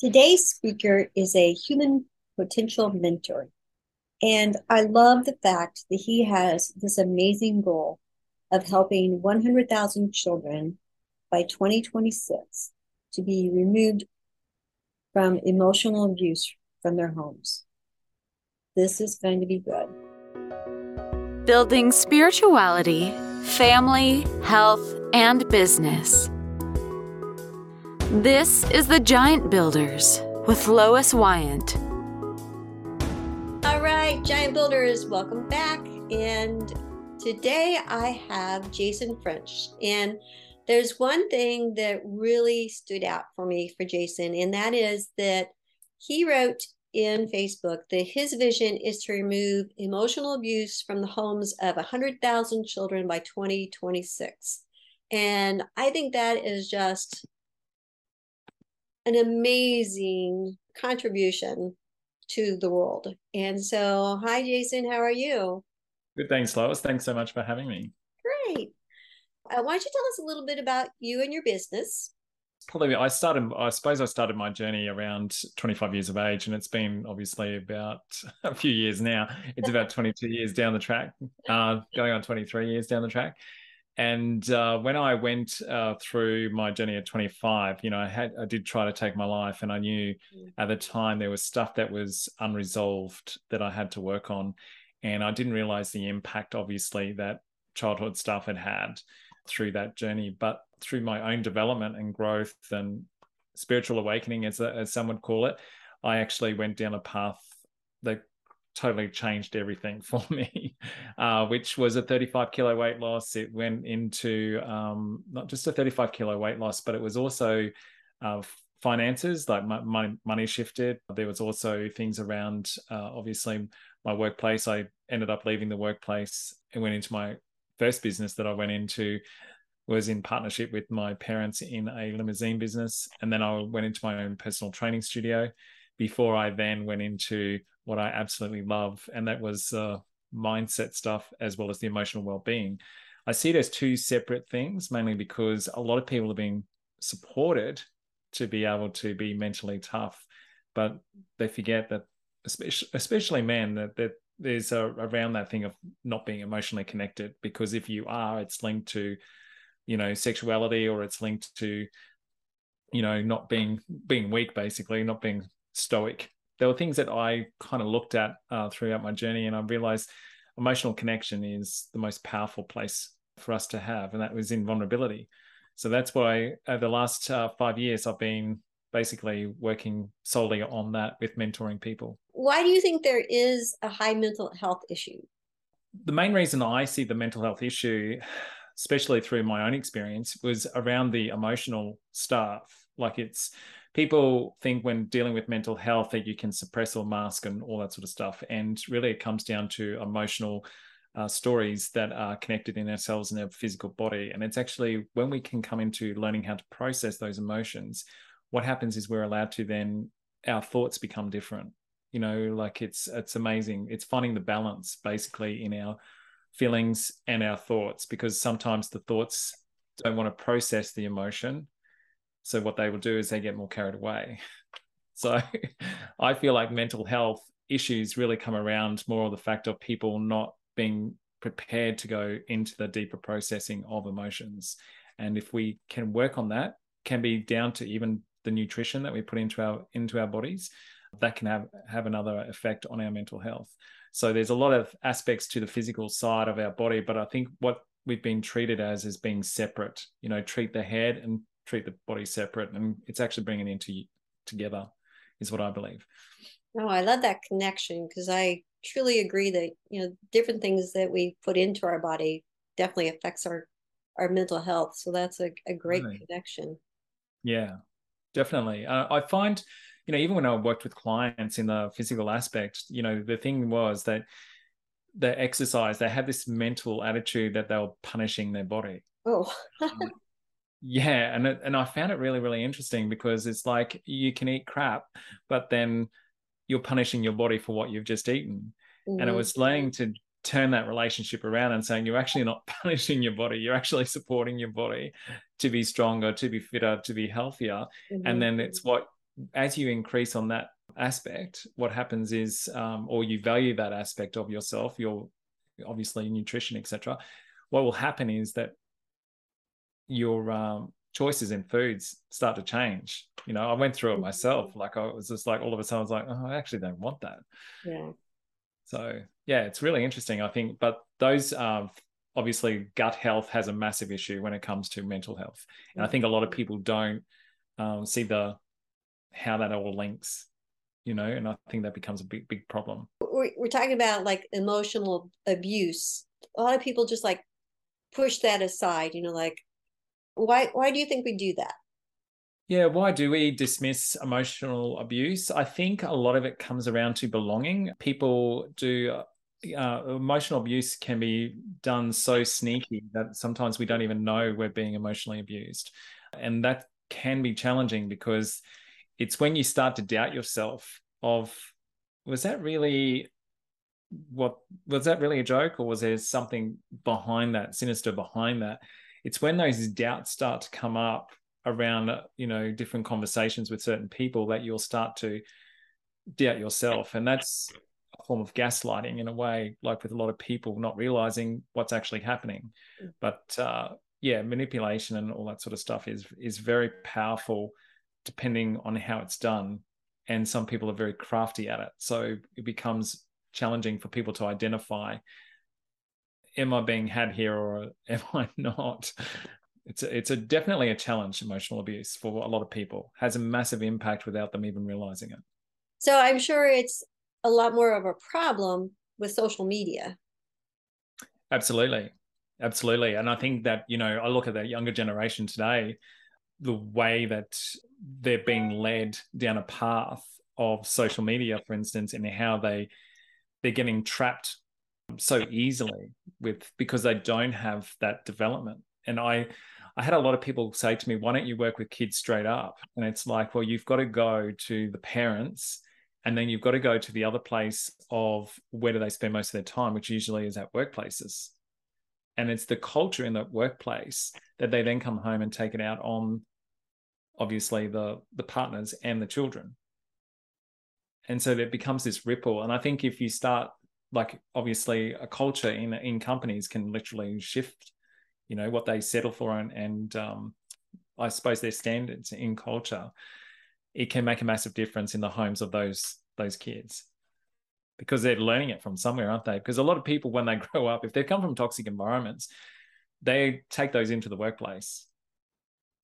Today's speaker is a human potential mentor. And I love the fact that he has this amazing goal of helping 100,000 children by 2026 to be removed from emotional abuse from their homes. This is going to be good. Building spirituality, family, health, and business. This is The Giant Builders with Lois Wyant. All right, Giant Builders, welcome back. And today I have Jason French. And there's one thing that really stood out for me for Jason, and that is that he wrote in Facebook that his vision is to remove emotional abuse from the homes of 100,000 children by 2026. And I think that is just an amazing contribution to the world. And so, hi, Jason, how are you? Good, thanks, Lois. Thanks so much for having me. Great. Uh, why don't you tell us a little bit about you and your business? Probably, I started, I suppose I started my journey around 25 years of age, and it's been obviously about a few years now. It's about 22 years down the track, uh, going on 23 years down the track. And uh, when I went uh, through my journey at 25, you know, I had I did try to take my life, and I knew mm. at the time there was stuff that was unresolved that I had to work on, and I didn't realize the impact, obviously, that childhood stuff had had through that journey. But through my own development and growth and spiritual awakening, as as some would call it, I actually went down a path that totally changed everything for me, uh, which was a 35 kilo weight loss. It went into um, not just a 35 kilo weight loss, but it was also uh, finances, like my, my, money shifted. There was also things around, uh, obviously, my workplace. I ended up leaving the workplace and went into my first business that I went into was in partnership with my parents in a limousine business. And then I went into my own personal training studio before I then went into what I absolutely love, and that was uh, mindset stuff as well as the emotional well-being. I see it as two separate things, mainly because a lot of people are being supported to be able to be mentally tough, but they forget that, especially, especially men, that, that there's a, around that thing of not being emotionally connected. Because if you are, it's linked to, you know, sexuality, or it's linked to, you know, not being being weak, basically, not being stoic. There were things that I kind of looked at uh, throughout my journey, and I realized emotional connection is the most powerful place for us to have, and that was in vulnerability. So that's why over the last uh, five years, I've been basically working solely on that with mentoring people. Why do you think there is a high mental health issue? The main reason I see the mental health issue, especially through my own experience, was around the emotional stuff. Like it's people think when dealing with mental health that you can suppress or mask and all that sort of stuff. And really, it comes down to emotional uh, stories that are connected in ourselves and our physical body. And it's actually when we can come into learning how to process those emotions, what happens is we're allowed to then our thoughts become different. You know, like it's it's amazing. It's finding the balance basically in our feelings and our thoughts because sometimes the thoughts don't want to process the emotion so what they will do is they get more carried away. So I feel like mental health issues really come around more of the fact of people not being prepared to go into the deeper processing of emotions. And if we can work on that, can be down to even the nutrition that we put into our into our bodies, that can have have another effect on our mental health. So there's a lot of aspects to the physical side of our body, but I think what we've been treated as is being separate. You know, treat the head and treat the body separate and it's actually bringing it into together is what i believe. Oh i love that connection because i truly agree that you know different things that we put into our body definitely affects our our mental health. So that's a, a great right. connection. Yeah definitely. Uh, i find you know even when i worked with clients in the physical aspect you know the thing was that the exercise they had this mental attitude that they were punishing their body. Oh. Um, yeah and it, and i found it really really interesting because it's like you can eat crap but then you're punishing your body for what you've just eaten mm-hmm. and it was learning to turn that relationship around and saying you're actually not punishing your body you're actually supporting your body to be stronger to be fitter to be healthier mm-hmm. and then it's what as you increase on that aspect, what happens is, um, or you value that aspect of yourself, your obviously nutrition, etc. What will happen is that your um, choices in foods start to change. You know, I went through it myself. Like I was just like all of a sudden I was like, oh, I actually don't want that. Yeah. So yeah, it's really interesting. I think, but those um, obviously gut health has a massive issue when it comes to mental health, and I think a lot of people don't um, see the how that all links. You know, and I think that becomes a big big problem. We're, we're talking about like emotional abuse. A lot of people just like push that aside. You know, like why why do you think we do that? Yeah, why do we dismiss emotional abuse? I think a lot of it comes around to belonging. People do uh, emotional abuse can be done so sneaky that sometimes we don't even know we're being emotionally abused. And that can be challenging because it's when you start to doubt yourself of was that really what was that really a joke or was there something behind that sinister behind that it's when those doubts start to come up around you know different conversations with certain people that you'll start to doubt yourself. And that's a form of gaslighting in a way like with a lot of people not realizing what's actually happening. But uh, yeah manipulation and all that sort of stuff is is very powerful depending on how it's done. And some people are very crafty at it. So it becomes challenging for people to identify am I being had here or am I not? It's a, it's a definitely a challenge. Emotional abuse for a lot of people has a massive impact without them even realizing it. So I'm sure it's a lot more of a problem with social media. Absolutely, absolutely, and I think that you know I look at that younger generation today, the way that they're being led down a path of social media, for instance, and how they they're getting trapped so easily with because they don't have that development. And I I had a lot of people say to me, why don't you work with kids straight up? And it's like, well, you've got to go to the parents and then you've got to go to the other place of where do they spend most of their time, which usually is at workplaces. And it's the culture in the workplace that they then come home and take it out on obviously the the partners and the children. And so it becomes this ripple. And I think if you start like obviously a culture in in companies can literally shift you know what they settle for and, and um, i suppose their standards in culture. It can make a massive difference in the homes of those those kids because they're learning it from somewhere aren't they? Because a lot of people when they grow up if they've come from toxic environments they take those into the workplace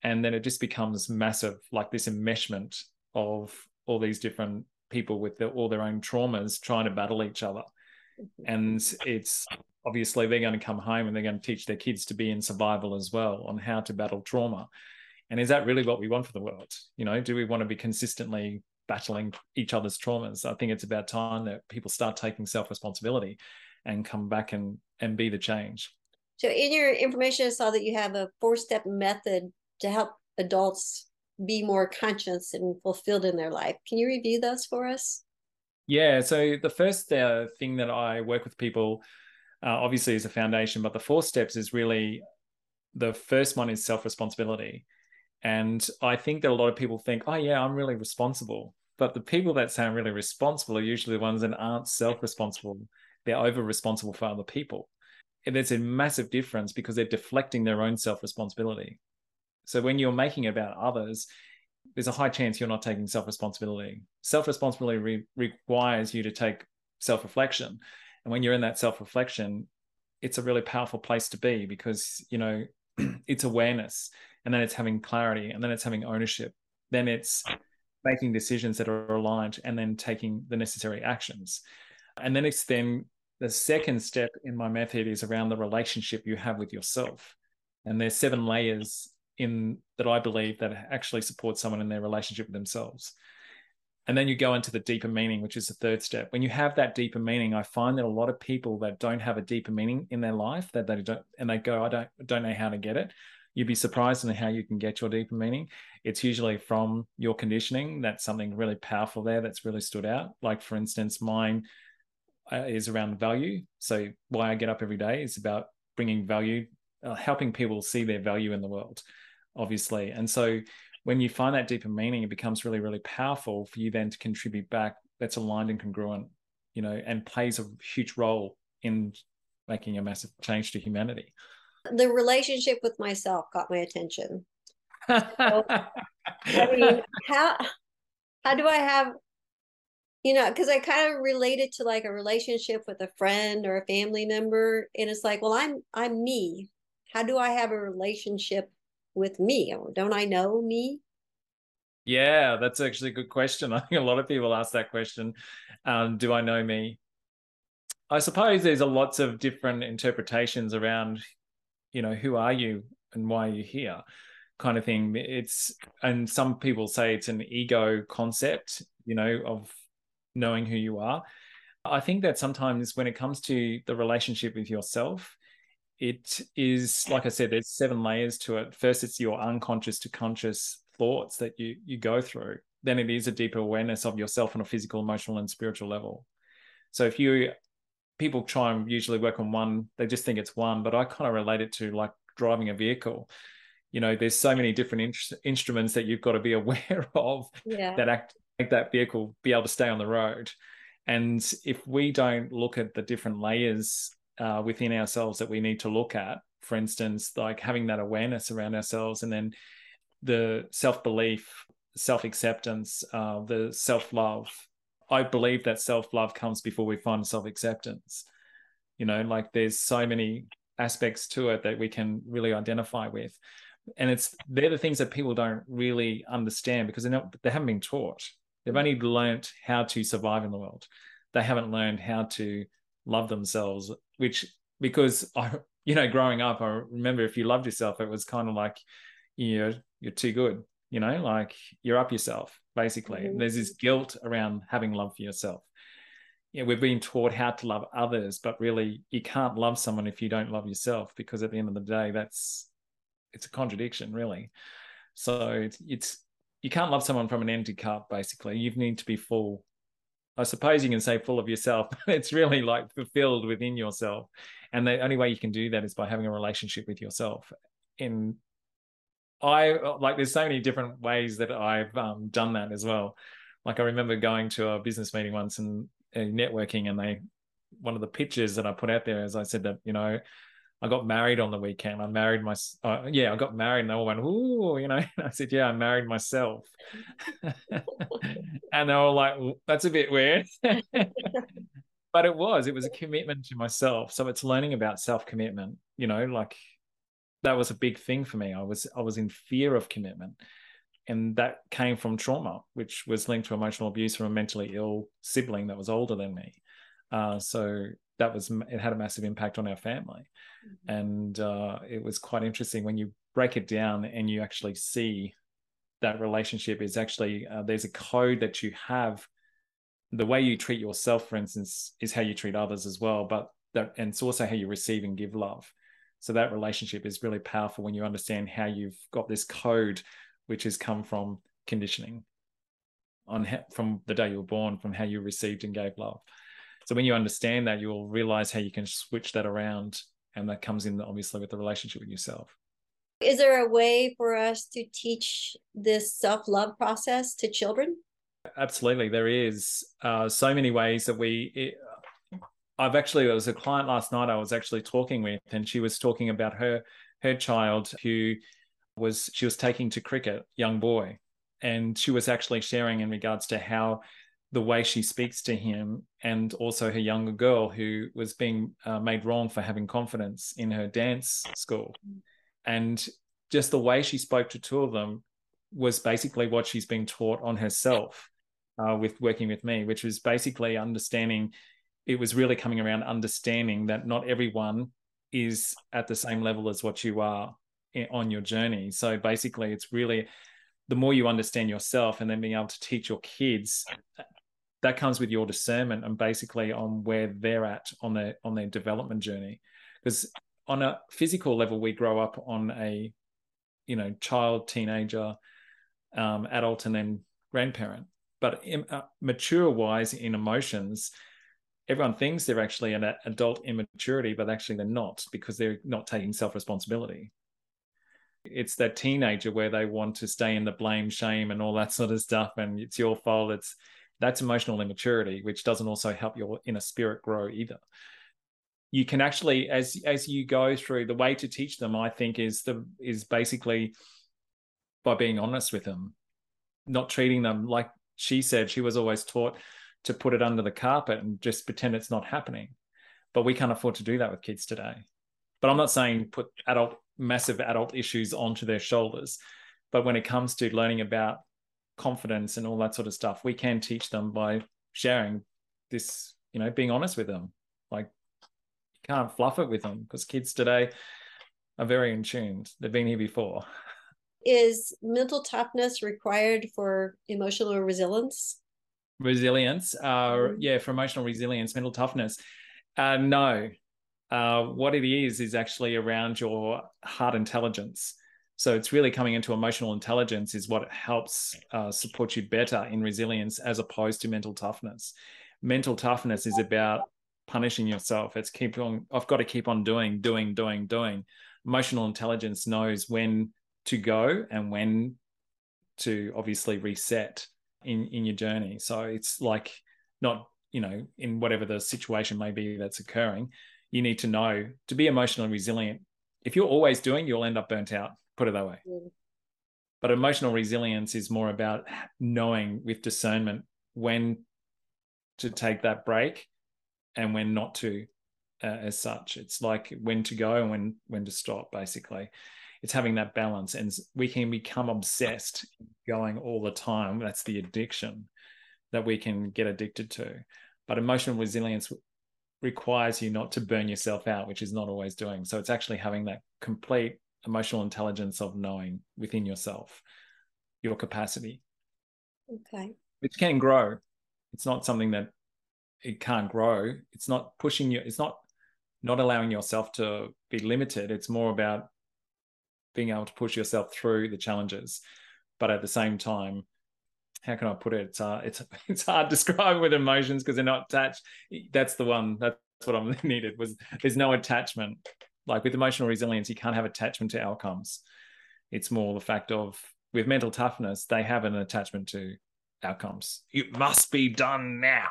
and then it just becomes massive like this enmeshment of all these different people with all their own traumas trying to battle each other and it's obviously they're going to come home and they're going to teach their kids to be in survival as well on how to battle trauma. And is that really what we want for the world? You know do we want to be consistently battling each other's traumas? I think it's about time that people start taking self responsibility and come back and and be the change. So in your information i saw that you have a four step method to help adults be more conscious and fulfilled in their life. Can you review those for us yeah. So the first uh, thing that I work with people, uh, obviously, is a foundation, but the four steps is really the first one is self responsibility. And I think that a lot of people think, oh, yeah, I'm really responsible. But the people that sound really responsible are usually the ones that aren't self responsible. They're over responsible for other people. And there's a massive difference because they're deflecting their own self responsibility. So when you're making it about others, there's a high chance you're not taking self responsibility. Self responsibility re- requires you to take self reflection. And when you're in that self reflection, it's a really powerful place to be because, you know, it's awareness and then it's having clarity and then it's having ownership. Then it's making decisions that are aligned and then taking the necessary actions. And then it's then the second step in my method is around the relationship you have with yourself. And there's seven layers in that I believe that actually supports someone in their relationship with themselves. And then you go into the deeper meaning, which is the third step. When you have that deeper meaning, I find that a lot of people that don't have a deeper meaning in their life, that they don't, and they go, I don't, don't know how to get it. You'd be surprised in how you can get your deeper meaning. It's usually from your conditioning. That's something really powerful there that's really stood out. Like, for instance, mine uh, is around value. So, why I get up every day is about bringing value, uh, helping people see their value in the world obviously. And so when you find that deeper meaning, it becomes really, really powerful for you then to contribute back that's aligned and congruent, you know, and plays a huge role in making a massive change to humanity. The relationship with myself got my attention. So, I mean, how how do I have you know, because I kind of related to like a relationship with a friend or a family member, and it's like, well, I'm I'm me. How do I have a relationship with me? Don't I know me? Yeah, that's actually a good question. I think a lot of people ask that question. Um, do I know me? I suppose there's a lots of different interpretations around, you know, who are you and why are you here, kind of thing. It's and some people say it's an ego concept, you know, of knowing who you are. I think that sometimes when it comes to the relationship with yourself, it is like I said, there's seven layers to it. First, it's your unconscious to conscious thoughts that you you go through. Then it is a deeper awareness of yourself on a physical, emotional, and spiritual level. So if you people try and usually work on one, they just think it's one, but I kind of relate it to like driving a vehicle. You know, there's so many different in- instruments that you've got to be aware of yeah. that act make that vehicle be able to stay on the road. And if we don't look at the different layers uh, within ourselves that we need to look at, for instance, like having that awareness around ourselves and then the self belief, self acceptance, uh, the self love. I believe that self love comes before we find self acceptance. You know, like there's so many aspects to it that we can really identify with. And it's they're the things that people don't really understand because they're not they haven't been taught. They've only learned how to survive in the world. They haven't learned how to love themselves, which because I, you know, growing up, I remember if you loved yourself, it was kind of like, you know, you're too good, you know, like you're up yourself, basically. Mm-hmm. There's this guilt around having love for yourself. Yeah, we've been taught how to love others, but really you can't love someone if you don't love yourself, because at the end of the day, that's it's a contradiction, really. So it's, it's you can't love someone from an empty cup basically you need to be full i suppose you can say full of yourself it's really like fulfilled within yourself. And the only way you can do that is by having a relationship with yourself. And i like there's so many different ways that i've um, done that as well. Like i remember going to a business meeting once and uh, networking and they one of the pictures that i put out there is i said that you know I got married on the weekend. I married my, uh, yeah, I got married and they all went, ooh, you know, I said, yeah, I married myself. and they were like, that's a bit weird. but it was, it was a commitment to myself. So it's learning about self-commitment, you know, like that was a big thing for me. I was, I was in fear of commitment. And that came from trauma, which was linked to emotional abuse from a mentally ill sibling that was older than me. Uh, so that was it had a massive impact on our family. Mm-hmm. and uh, it was quite interesting when you break it down and you actually see that relationship is actually uh, there's a code that you have. The way you treat yourself for instance is how you treat others as well but that and it's also how you receive and give love. So that relationship is really powerful when you understand how you've got this code which has come from conditioning on from the day you were born from how you received and gave love so when you understand that, you'll realize how you can switch that around. And that comes in obviously with the relationship with yourself. Is there a way for us to teach this self love process to children? Absolutely. There is uh, so many ways that we. It, I've actually, there was a client last night I was actually talking with, and she was talking about her her child who was she was taking to cricket, young boy, and she was actually sharing in regards to how the way she speaks to him and also her younger girl who was being uh, made wrong for having confidence in her dance school. And just the way she spoke to two of them was basically what she's been taught on herself uh, with working with me which was basically understanding it was really coming around understanding that not everyone is at the same level as what you are on your journey. So basically it's really the more you understand yourself and then being able to teach your kids that comes with your discernment and basically on where they're at on their on their development journey because on a physical level we grow up on a you know child teenager um, adult and then grandparent but in, uh, mature wise in emotions everyone thinks they're actually an adult immaturity but actually they're not because they're not taking self responsibility It's that teenager where they want to stay in the blame, shame, and all that sort of stuff. And it's your fault. It's that's emotional immaturity, which doesn't also help your inner spirit grow either. You can actually, as as you go through, the way to teach them, I think, is the is basically by being honest with them, not treating them like she said she was always taught to put it under the carpet and just pretend it's not happening. But we can't afford to do that with kids today. But I'm not saying put adult massive adult issues onto their shoulders. But when it comes to learning about confidence and all that sort of stuff, we can teach them by sharing this, you know, being honest with them. Like you can't fluff it with them because kids today are very in tuned. They've been here before. Is mental toughness required for emotional resilience? Resilience, uh, mm-hmm. yeah, for emotional resilience, mental toughness. Uh, no, uh, what it is is actually around your heart intelligence. So it's really coming into emotional intelligence is what helps uh, support you better in resilience as opposed to mental toughness. Mental toughness is about punishing yourself. It's keep on. I've got to keep on doing, doing, doing, doing. Emotional intelligence knows when to go and when to obviously reset in in your journey. So it's like not you know in whatever the situation may be that's occurring you need to know to be emotionally resilient. If you're always doing, you'll end up burnt out, put it that way. Mm. But emotional resilience is more about knowing with discernment when to take that break and when not to uh, as such it's like when to go and when when to stop basically it's having that balance and we can become obsessed going all the time that's the addiction that we can get addicted to but emotional resilience requires you not to burn yourself out, which is not always doing. So it's actually having that complete emotional intelligence of knowing within yourself your capacity. Okay. Which can grow. It's not something that it can't grow. It's not pushing you, it's not not allowing yourself to be limited. It's more about being able to push yourself through the challenges. But at the same time, how can I put it? It's uh, it's it's hard to describe with emotions because they're not attached. That's the one. That's what I needed was there's no attachment. Like with emotional resilience, you can't have attachment to outcomes. It's more the fact of with mental toughness, they have an attachment to outcomes. It must be done now.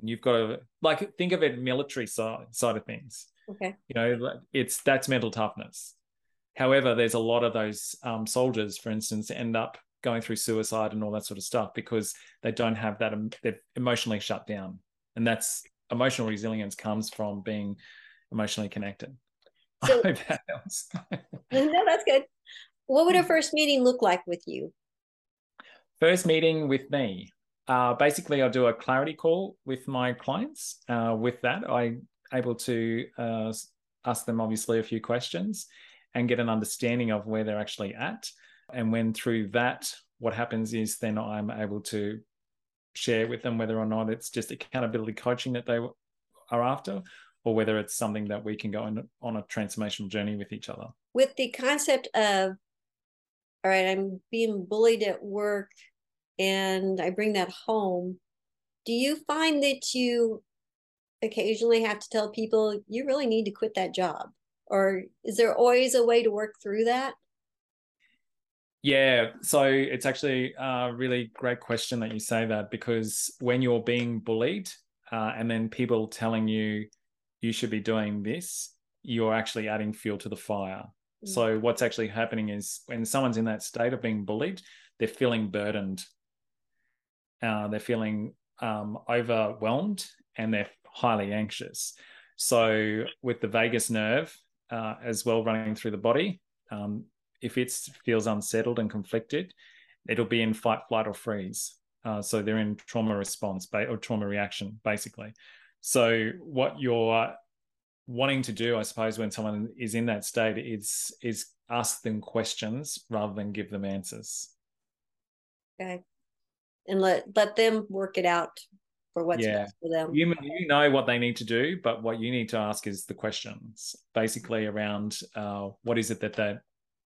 And you've got to like think of it military side side of things. Okay. You know, it's that's mental toughness. However, there's a lot of those um, soldiers, for instance, end up going through suicide and all that sort of stuff because they don't have that they're emotionally shut down and that's emotional resilience comes from being emotionally connected so, I hope that helps. no that's good. What would a first meeting look like with you? First meeting with me. Uh, basically i do a clarity call with my clients. Uh, with that I'm able to uh, ask them obviously a few questions and get an understanding of where they're actually at. And when through that, what happens is then I'm able to share with them whether or not it's just accountability coaching that they are after or whether it's something that we can go on, on a transformational journey with each other. With the concept of, all right, I'm being bullied at work and I bring that home, do you find that you occasionally have to tell people you really need to quit that job? Or is there always a way to work through that? Yeah, so it's actually a really great question that you say that because when you're being bullied uh, and then people telling you you should be doing this, you're actually adding fuel to the fire. Mm. So what's actually happening is when someone's in that state of being bullied, they're feeling burdened. Uh, they're feeling um, overwhelmed and they're highly anxious. So with the vagus nerve uh, as well running through the body, um, if it feels unsettled and conflicted, it'll be in fight, flight, or freeze. Uh, so they're in trauma response or trauma reaction, basically. So what you're wanting to do, I suppose, when someone is in that state, is is ask them questions rather than give them answers. Okay, and let let them work it out for what's yeah. best for them. You, you know what they need to do, but what you need to ask is the questions, basically around uh, what is it that they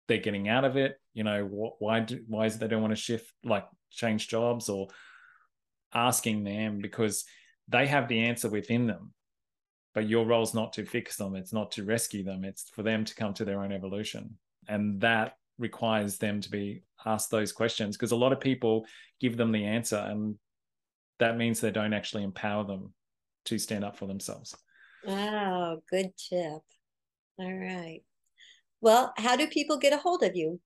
they're getting out of it you know wh- why do, why is it they don't want to shift like change jobs or asking them because they have the answer within them but your role is not to fix them it's not to rescue them it's for them to come to their own evolution And that requires them to be asked those questions because a lot of people give them the answer and that means they don't actually empower them to stand up for themselves. wow good tip. All right. Well, how do people get a hold of you?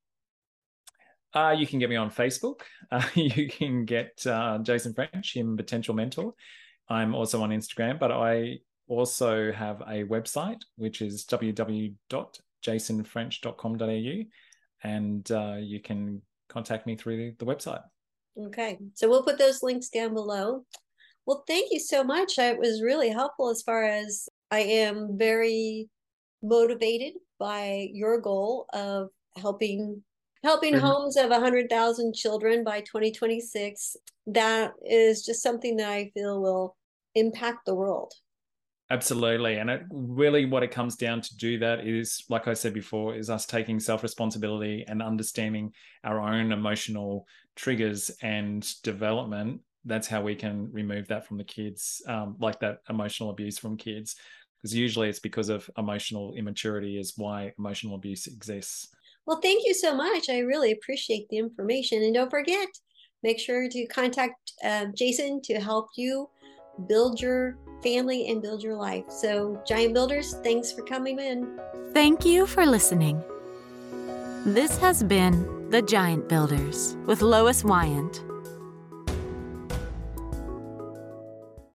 Uh, you can get me on Facebook. Uh, you can get uh, Jason French in Potential Mentor. I'm also on Instagram, but I also have a website, which is www.jasonfrench.com.au. And uh, you can contact me through the website. Okay. So we'll put those links down below. Well, thank you so much. It was really helpful as far as I am very motivated by your goal of helping helping mm-hmm. homes of 100,000 children by 2026. That is just something that I feel will impact the world. Absolutely. And it really what it comes down to do that is, like I said before, is us taking self responsibility and understanding our own emotional triggers and development. That's how we can remove that from the kids, um, like that emotional abuse from kids. Because usually it's because of emotional immaturity, is why emotional abuse exists. Well, thank you so much. I really appreciate the information. And don't forget, make sure to contact uh, Jason to help you build your family and build your life. So, Giant Builders, thanks for coming in. Thank you for listening. This has been The Giant Builders with Lois Wyant.